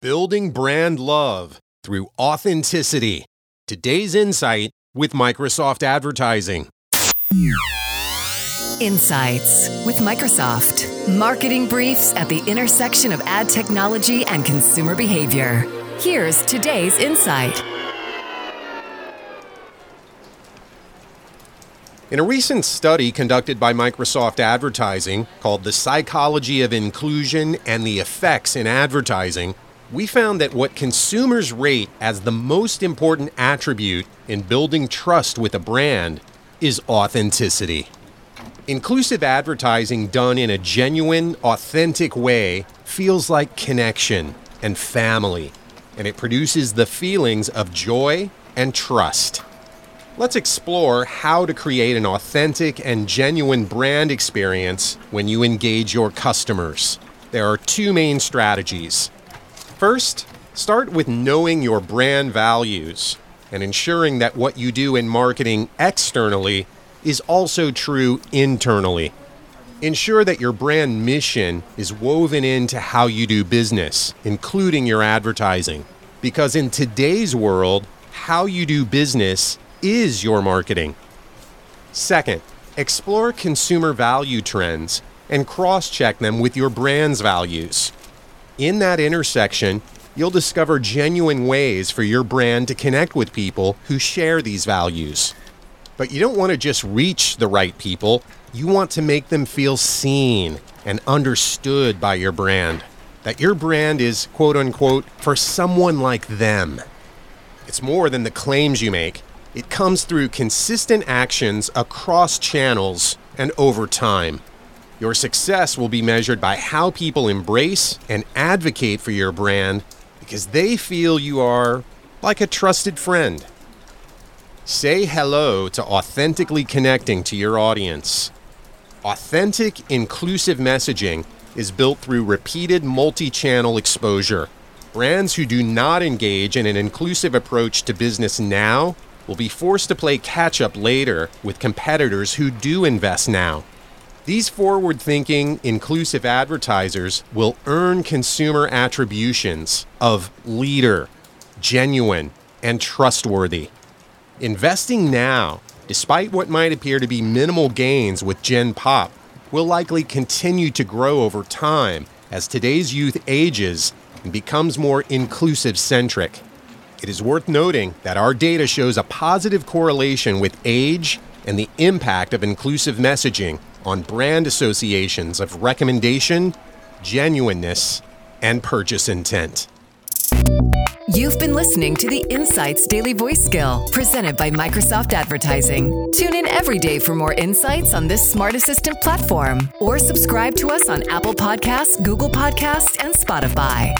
Building brand love through authenticity. Today's insight with Microsoft Advertising. Insights with Microsoft. Marketing briefs at the intersection of ad technology and consumer behavior. Here's today's insight. In a recent study conducted by Microsoft Advertising called The Psychology of Inclusion and the Effects in Advertising, we found that what consumers rate as the most important attribute in building trust with a brand is authenticity. Inclusive advertising done in a genuine, authentic way feels like connection and family, and it produces the feelings of joy and trust. Let's explore how to create an authentic and genuine brand experience when you engage your customers. There are two main strategies First, start with knowing your brand values and ensuring that what you do in marketing externally is also true internally. Ensure that your brand mission is woven into how you do business, including your advertising. Because in today's world, how you do business is your marketing. Second, explore consumer value trends and cross check them with your brand's values. In that intersection, you'll discover genuine ways for your brand to connect with people who share these values. But you don't want to just reach the right people, you want to make them feel seen and understood by your brand. That your brand is, quote unquote, for someone like them. It's more than the claims you make, it comes through consistent actions across channels and over time. Your success will be measured by how people embrace and advocate for your brand because they feel you are like a trusted friend. Say hello to authentically connecting to your audience. Authentic, inclusive messaging is built through repeated multi channel exposure. Brands who do not engage in an inclusive approach to business now will be forced to play catch up later with competitors who do invest now. These forward thinking, inclusive advertisers will earn consumer attributions of leader, genuine, and trustworthy. Investing now, despite what might appear to be minimal gains with Gen Pop, will likely continue to grow over time as today's youth ages and becomes more inclusive centric. It is worth noting that our data shows a positive correlation with age and the impact of inclusive messaging on brand associations of recommendation, genuineness, and purchase intent. You've been listening to the Insights Daily Voice Skill presented by Microsoft Advertising. Tune in every day for more insights on this smart assistant platform or subscribe to us on Apple Podcasts, Google Podcasts, and Spotify.